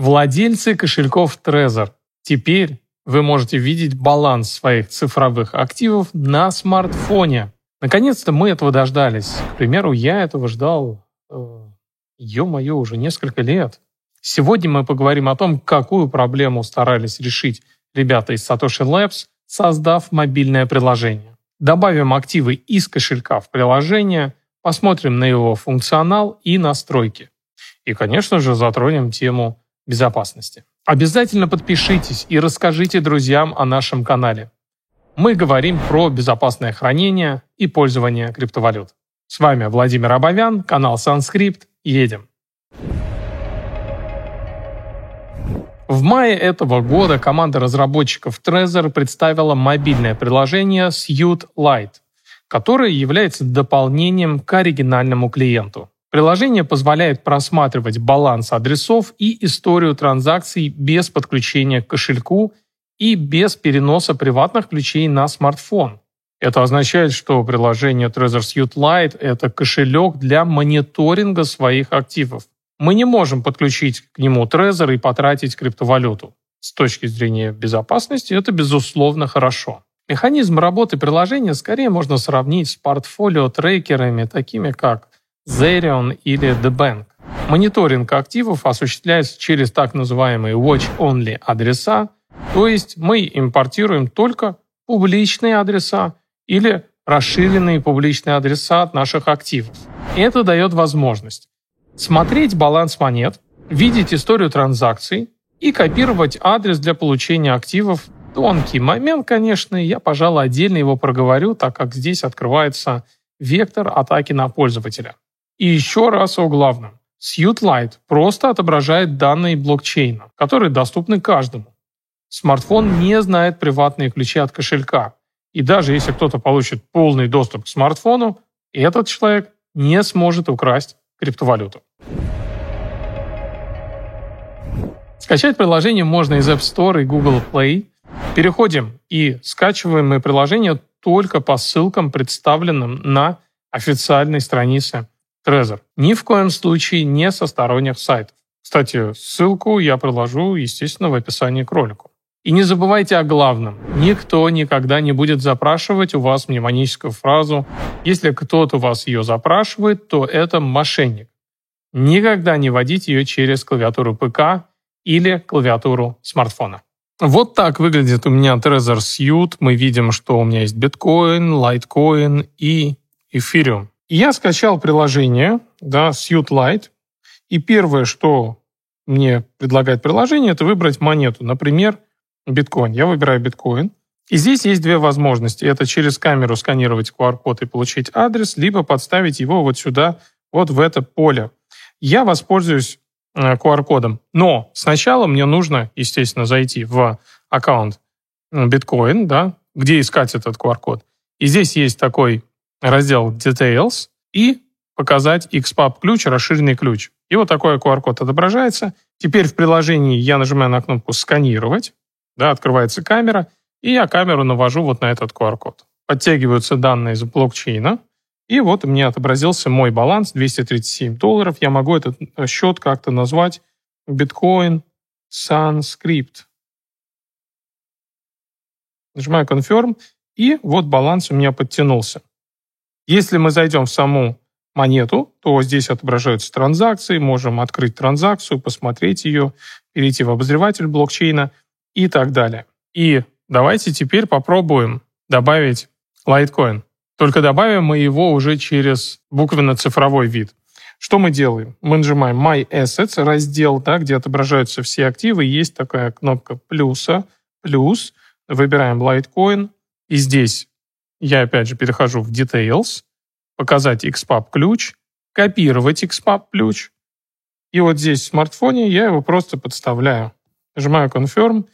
Владельцы кошельков Trezor. Теперь вы можете видеть баланс своих цифровых активов на смартфоне. Наконец-то мы этого дождались. К примеру, я этого ждал, э, ё-моё, уже несколько лет. Сегодня мы поговорим о том, какую проблему старались решить ребята из Satoshi Labs, создав мобильное приложение. Добавим активы из кошелька в приложение, посмотрим на его функционал и настройки. И, конечно же, затронем тему безопасности. Обязательно подпишитесь и расскажите друзьям о нашем канале. Мы говорим про безопасное хранение и пользование криптовалют. С вами Владимир Абовян, канал Sunscrypt. Едем. В мае этого года команда разработчиков Trezor представила мобильное приложение Suite Lite, которое является дополнением к оригинальному клиенту. Приложение позволяет просматривать баланс адресов и историю транзакций без подключения к кошельку и без переноса приватных ключей на смартфон. Это означает, что приложение Trezor Suite Lite – это кошелек для мониторинга своих активов. Мы не можем подключить к нему Trezor и потратить криптовалюту. С точки зрения безопасности это, безусловно, хорошо. Механизм работы приложения скорее можно сравнить с портфолио-трекерами, такими как Zerion или The Bank. Мониторинг активов осуществляется через так называемые watch-only адреса, то есть мы импортируем только публичные адреса или расширенные публичные адреса от наших активов. Это дает возможность смотреть баланс монет, видеть историю транзакций и копировать адрес для получения активов. Тонкий момент, конечно, я, пожалуй, отдельно его проговорю, так как здесь открывается вектор атаки на пользователя. И еще раз о главном. Suite просто отображает данные блокчейна, которые доступны каждому. Смартфон не знает приватные ключи от кошелька. И даже если кто-то получит полный доступ к смартфону, этот человек не сможет украсть криптовалюту. Скачать приложение можно из App Store и Google Play. Переходим и скачиваем мы приложение только по ссылкам, представленным на официальной странице Trezor. Ни в коем случае не со сторонних сайтов. Кстати, ссылку я приложу, естественно, в описании к ролику. И не забывайте о главном. Никто никогда не будет запрашивать у вас мнемоническую фразу. Если кто-то у вас ее запрашивает, то это мошенник. Никогда не вводите ее через клавиатуру ПК или клавиатуру смартфона. Вот так выглядит у меня Trezor Suite. Мы видим, что у меня есть биткоин, лайткоин и эфириум. Я скачал приложение, да, Suite Lite, и первое, что мне предлагает приложение, это выбрать монету. Например, биткоин. Я выбираю биткоин. И здесь есть две возможности. Это через камеру сканировать QR-код и получить адрес, либо подставить его вот сюда, вот в это поле. Я воспользуюсь QR-кодом. Э, Но сначала мне нужно, естественно, зайти в аккаунт биткоин, да, где искать этот QR-код. И здесь есть такой раздел Details и показать XPub ключ, расширенный ключ. И вот такой QR-код отображается. Теперь в приложении я нажимаю на кнопку «Сканировать», да, открывается камера, и я камеру навожу вот на этот QR-код. Подтягиваются данные из блокчейна, и вот меня отобразился мой баланс 237 долларов. Я могу этот счет как-то назвать биткоин Sunscript. Нажимаю Confirm, и вот баланс у меня подтянулся. Если мы зайдем в саму монету, то здесь отображаются транзакции, можем открыть транзакцию, посмотреть ее, перейти в обозреватель блокчейна и так далее. И давайте теперь попробуем добавить Litecoin. Только добавим мы его уже через буквенно-цифровой вид. Что мы делаем? Мы нажимаем My Assets, раздел, да, где отображаются все активы. Есть такая кнопка плюса, плюс. Выбираем Litecoin. И здесь я опять же перехожу в Details, показать XPub ключ, копировать XPub ключ. И вот здесь в смартфоне я его просто подставляю. Нажимаю Confirm,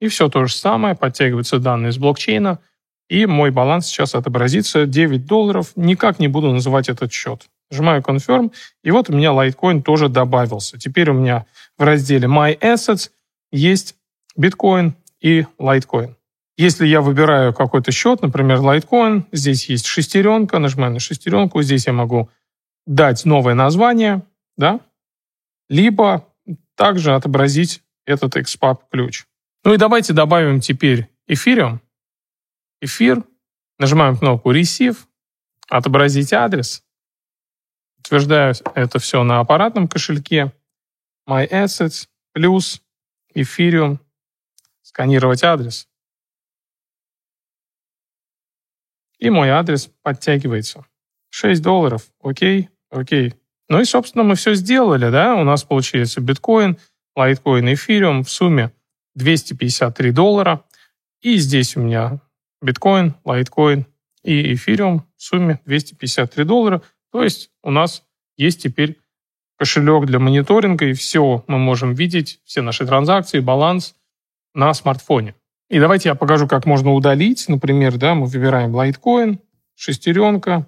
и все то же самое, подтягиваются данные из блокчейна, и мой баланс сейчас отобразится 9 долларов. Никак не буду называть этот счет. Нажимаю Confirm, и вот у меня Litecoin тоже добавился. Теперь у меня в разделе My Assets есть биткоин и Litecoin. Если я выбираю какой-то счет, например, Litecoin, здесь есть шестеренка, нажимаю на шестеренку, здесь я могу дать новое название, да, либо также отобразить этот XPub ключ. Ну и давайте добавим теперь эфириум. Эфир. Нажимаем кнопку Receive. Отобразить адрес. Утверждаю это все на аппаратном кошельке. My Assets плюс Ethereum. Сканировать адрес. И мой адрес подтягивается. 6 долларов. Окей, окей. Ну и, собственно, мы все сделали, да? У нас получается биткоин, лайткоин, эфириум в сумме 253 доллара. И здесь у меня биткоин, лайткоин и эфириум в сумме 253 доллара. То есть у нас есть теперь кошелек для мониторинга, и все мы можем видеть, все наши транзакции, баланс на смартфоне. И давайте я покажу, как можно удалить. Например, да, мы выбираем Litecoin, шестеренка,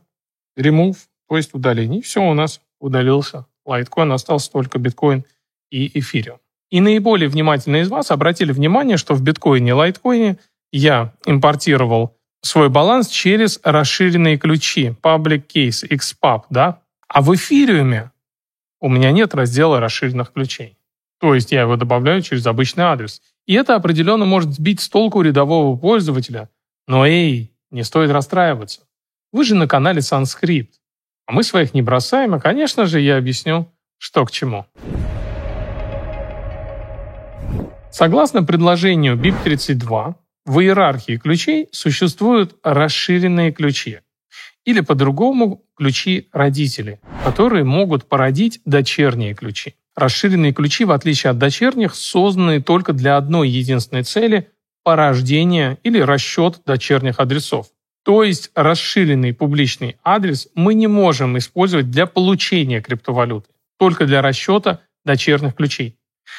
remove, то есть удаление. И все, у нас удалился Litecoin, остался только биткоин и эфириум. И наиболее внимательные из вас обратили внимание, что в биткоине и лайткоине я импортировал свой баланс через расширенные ключи, public case, XPub, да? А в эфириуме у меня нет раздела расширенных ключей. То есть я его добавляю через обычный адрес. И это определенно может сбить с толку рядового пользователя. Но эй, не стоит расстраиваться. Вы же на канале Sanskrit. А мы своих не бросаем, и, конечно же, я объясню, что к чему. Согласно предложению BIP32, в иерархии ключей существуют расширенные ключи, или по-другому ключи родителей, которые могут породить дочерние ключи. Расширенные ключи, в отличие от дочерних, созданы только для одной единственной цели – порождения или расчет дочерних адресов. То есть расширенный публичный адрес мы не можем использовать для получения криптовалюты, только для расчета дочерних ключей.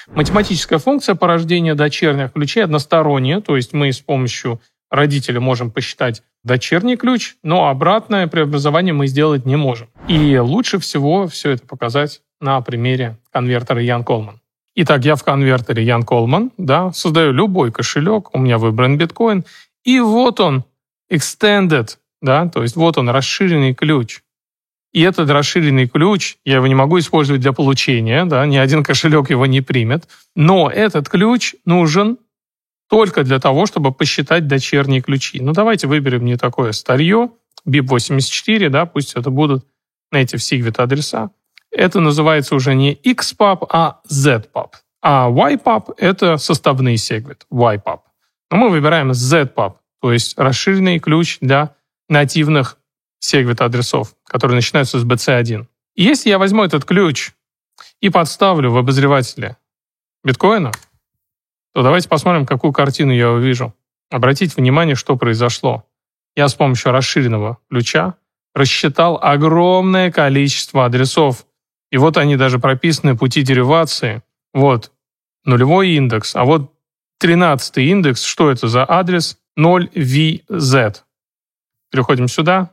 Математическая функция порождения дочерних ключей односторонняя, то есть мы с помощью родителя можем посчитать дочерний ключ, но обратное преобразование мы сделать не можем. И лучше всего все это показать на примере конвертера Ян Колман. Итак, я в конвертере Ян Колман, да, создаю любой кошелек, у меня выбран биткоин, и вот он, extended, да, то есть вот он, расширенный ключ. И этот расширенный ключ, я его не могу использовать для получения, да, ни один кошелек его не примет, но этот ключ нужен только для того, чтобы посчитать дочерние ключи. Ну, давайте выберем не такое старье, BIP84, да, пусть это будут Native Sigvit адреса. Это называется уже не XPub, а ZPub. А YPub — это составные Segwit, YPub. Но мы выбираем ZPub, то есть расширенный ключ для нативных Segwit адресов, которые начинаются с BC1. И если я возьму этот ключ и подставлю в обозревателе биткоина, то давайте посмотрим, какую картину я увижу. Обратите внимание, что произошло. Я с помощью расширенного ключа рассчитал огромное количество адресов. И вот они даже прописаны пути деривации. Вот нулевой индекс, а вот 13 индекс, что это за адрес? 0VZ. Переходим сюда,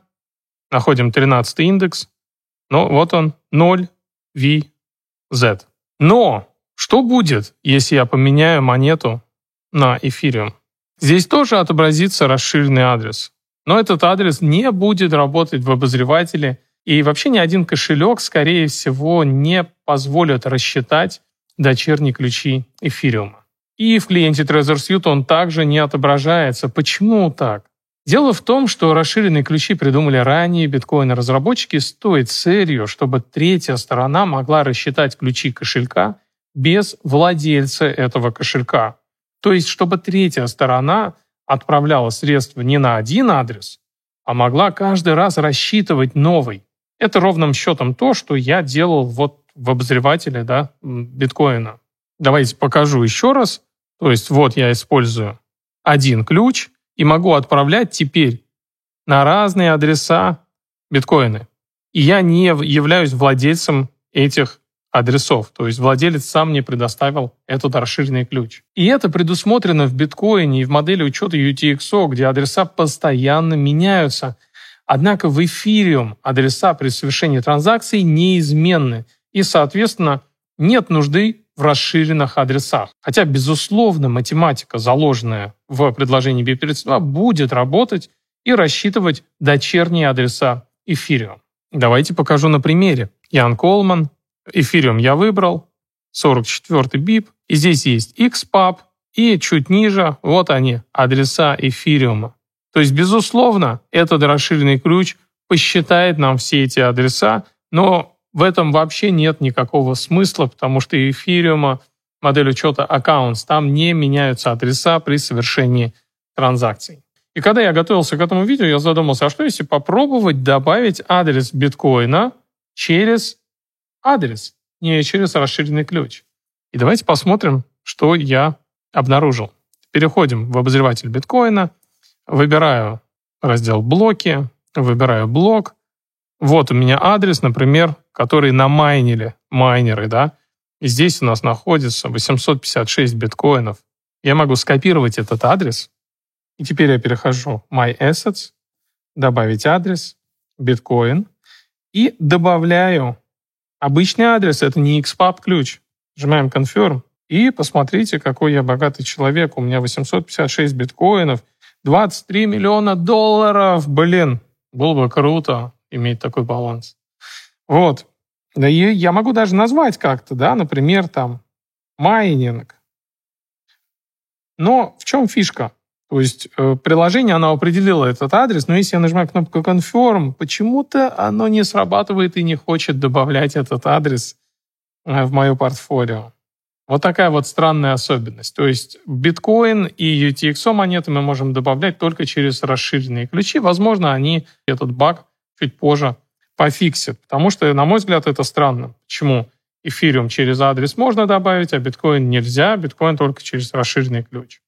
находим 13 индекс, ну вот он, 0VZ. Но что будет, если я поменяю монету на эфириум? Здесь тоже отобразится расширенный адрес. Но этот адрес не будет работать в обозревателе, и вообще ни один кошелек, скорее всего, не позволит рассчитать дочерние ключи эфириума. И в клиенте Trezor Suite он также не отображается. Почему так? Дело в том, что расширенные ключи придумали ранее биткоин-разработчики с той целью, чтобы третья сторона могла рассчитать ключи кошелька без владельца этого кошелька. То есть, чтобы третья сторона отправляла средства не на один адрес, а могла каждый раз рассчитывать новый. Это ровным счетом то, что я делал вот в обозревателе да, биткоина. Давайте покажу еще раз. То есть вот я использую один ключ и могу отправлять теперь на разные адреса биткоины. И я не являюсь владельцем этих адресов. То есть владелец сам мне предоставил этот расширенный ключ. И это предусмотрено в биткоине и в модели учета UTXO, где адреса постоянно меняются. Однако в эфириум адреса при совершении транзакций неизменны. И, соответственно, нет нужды в расширенных адресах. Хотя, безусловно, математика, заложенная в предложении BIP32, будет работать и рассчитывать дочерние адреса эфириум. Давайте покажу на примере. Ян Колман, Эфириум я выбрал. 44 бип. И здесь есть XPub, и чуть ниже, вот они, адреса эфириума. То есть, безусловно, этот расширенный ключ посчитает нам все эти адреса, но в этом вообще нет никакого смысла, потому что эфириума, модель учета accounts, там не меняются адреса при совершении транзакций. И когда я готовился к этому видео, я задумался, а что если попробовать добавить адрес биткоина через адрес, не через расширенный ключ? И давайте посмотрим, что я обнаружил. Переходим в обозреватель биткоина, выбираю раздел «Блоки», выбираю блок. Вот у меня адрес, например, который намайнили майнеры, да. И здесь у нас находится 856 биткоинов. Я могу скопировать этот адрес. И теперь я перехожу My Assets, добавить адрес, биткоин. И добавляю обычный адрес, это не XPub ключ. Нажимаем Confirm. И посмотрите, какой я богатый человек. У меня 856 биткоинов, 23 миллиона долларов. Блин, было бы круто иметь такой баланс. Вот. Да и я могу даже назвать как-то, да, например, там, майнинг. Но в чем фишка? То есть э, приложение, оно определило этот адрес, но если я нажимаю кнопку Confirm, почему-то оно не срабатывает и не хочет добавлять этот адрес э, в мое портфолио. Вот такая вот странная особенность. То есть биткоин и UTXO монеты мы можем добавлять только через расширенные ключи. Возможно, они этот баг чуть позже пофиксят. Потому что, на мой взгляд, это странно. Почему эфириум через адрес можно добавить, а биткоин нельзя, биткоин только через расширенный ключ.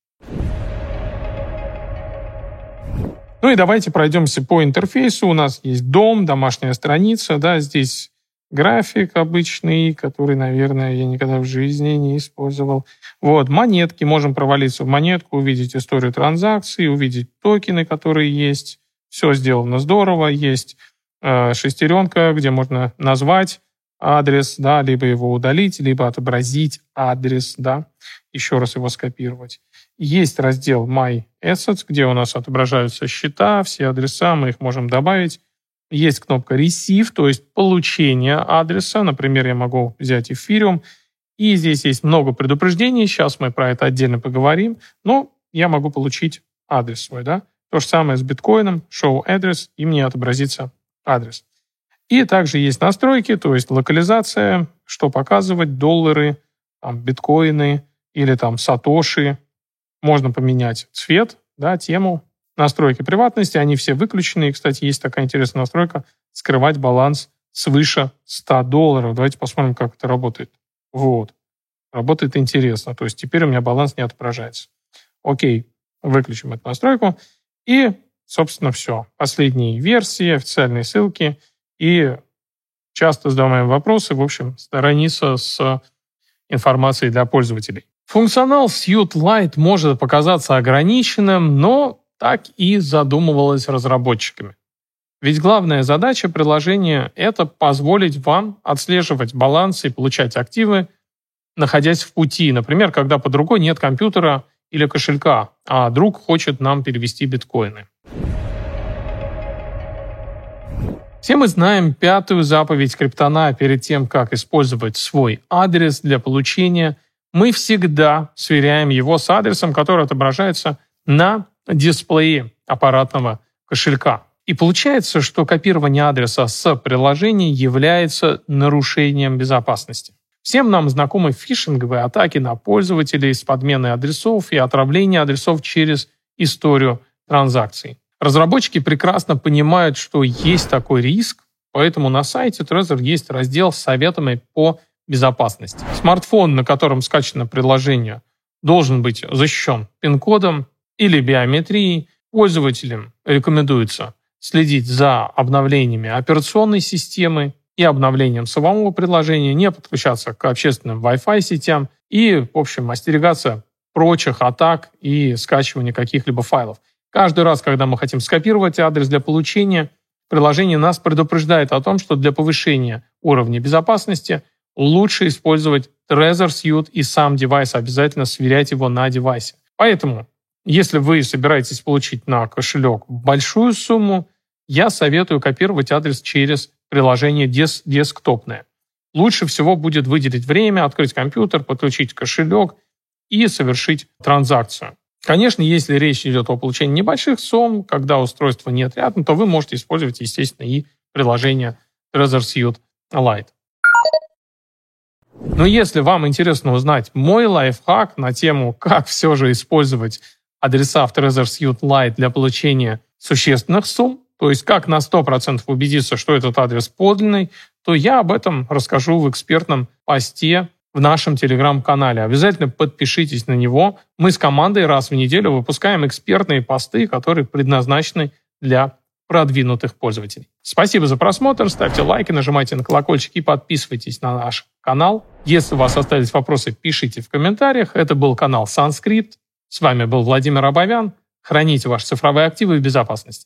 Ну и давайте пройдемся по интерфейсу. У нас есть дом, домашняя страница, да, здесь график обычный, который, наверное, я никогда в жизни не использовал. Вот, монетки, можем провалиться в монетку, увидеть историю транзакций, увидеть токены, которые есть. Все сделано здорово. Есть э, шестеренка, где можно назвать адрес, да, либо его удалить, либо отобразить адрес, да, еще раз его скопировать. Есть раздел My Assets, где у нас отображаются счета, все адреса, мы их можем добавить. Есть кнопка Receive, то есть получение адреса. Например, я могу взять эфириум. И здесь есть много предупреждений. Сейчас мы про это отдельно поговорим. Но я могу получить адрес свой. Да? То же самое с биткоином. Show address, и мне отобразится адрес. И также есть настройки, то есть локализация, что показывать, доллары, там, биткоины или там сатоши. Можно поменять цвет, да, тему, настройки приватности, они все выключены. И, кстати, есть такая интересная настройка скрывать баланс свыше 100 долларов. Давайте посмотрим, как это работает. Вот. Работает интересно. То есть теперь у меня баланс не отображается. Окей, выключим эту настройку. И, собственно, все. Последние версии, официальные ссылки и часто задаваемые вопросы. В общем, страница с информацией для пользователей. Функционал Suite Lite может показаться ограниченным, но так и задумывалось разработчиками. Ведь главная задача приложения – это позволить вам отслеживать баланс и получать активы, находясь в пути. Например, когда под рукой нет компьютера или кошелька, а друг хочет нам перевести биткоины. Все мы знаем пятую заповедь Криптона перед тем, как использовать свой адрес для получения. Мы всегда сверяем его с адресом, который отображается на дисплее аппаратного кошелька. И получается, что копирование адреса с приложений является нарушением безопасности. Всем нам знакомы фишинговые атаки на пользователей с подменой адресов и отравление адресов через историю транзакций. Разработчики прекрасно понимают, что есть такой риск, поэтому на сайте Trezor есть раздел с советами по безопасности. Смартфон, на котором скачано приложение, должен быть защищен пин-кодом, или биометрии, пользователям рекомендуется следить за обновлениями операционной системы и обновлением самого приложения, не подключаться к общественным Wi-Fi сетям и, в общем, остерегаться прочих атак и скачивания каких-либо файлов. Каждый раз, когда мы хотим скопировать адрес для получения, приложение нас предупреждает о том, что для повышения уровня безопасности лучше использовать Trezor Suite и сам девайс, обязательно сверять его на девайсе. Поэтому если вы собираетесь получить на кошелек большую сумму, я советую копировать адрес через приложение дес десктопное. лучше всего будет выделить время, открыть компьютер, подключить кошелек и совершить транзакцию. Конечно, если речь идет о получении небольших сумм, когда устройства нет рядом, то вы можете использовать, естественно, и приложение Trezor Suite Lite. Но если вам интересно узнать мой лайфхак на тему, как все же использовать адреса в Trezor Suite Lite для получения существенных сумм, то есть как на 100% убедиться, что этот адрес подлинный, то я об этом расскажу в экспертном посте в нашем телеграм-канале. Обязательно подпишитесь на него. Мы с командой раз в неделю выпускаем экспертные посты, которые предназначены для продвинутых пользователей. Спасибо за просмотр, ставьте лайки, нажимайте на колокольчик и подписывайтесь на наш канал. Если у вас остались вопросы, пишите в комментариях. Это был канал Санскрипт. С вами был Владимир Абовян. Храните ваши цифровые активы в безопасности.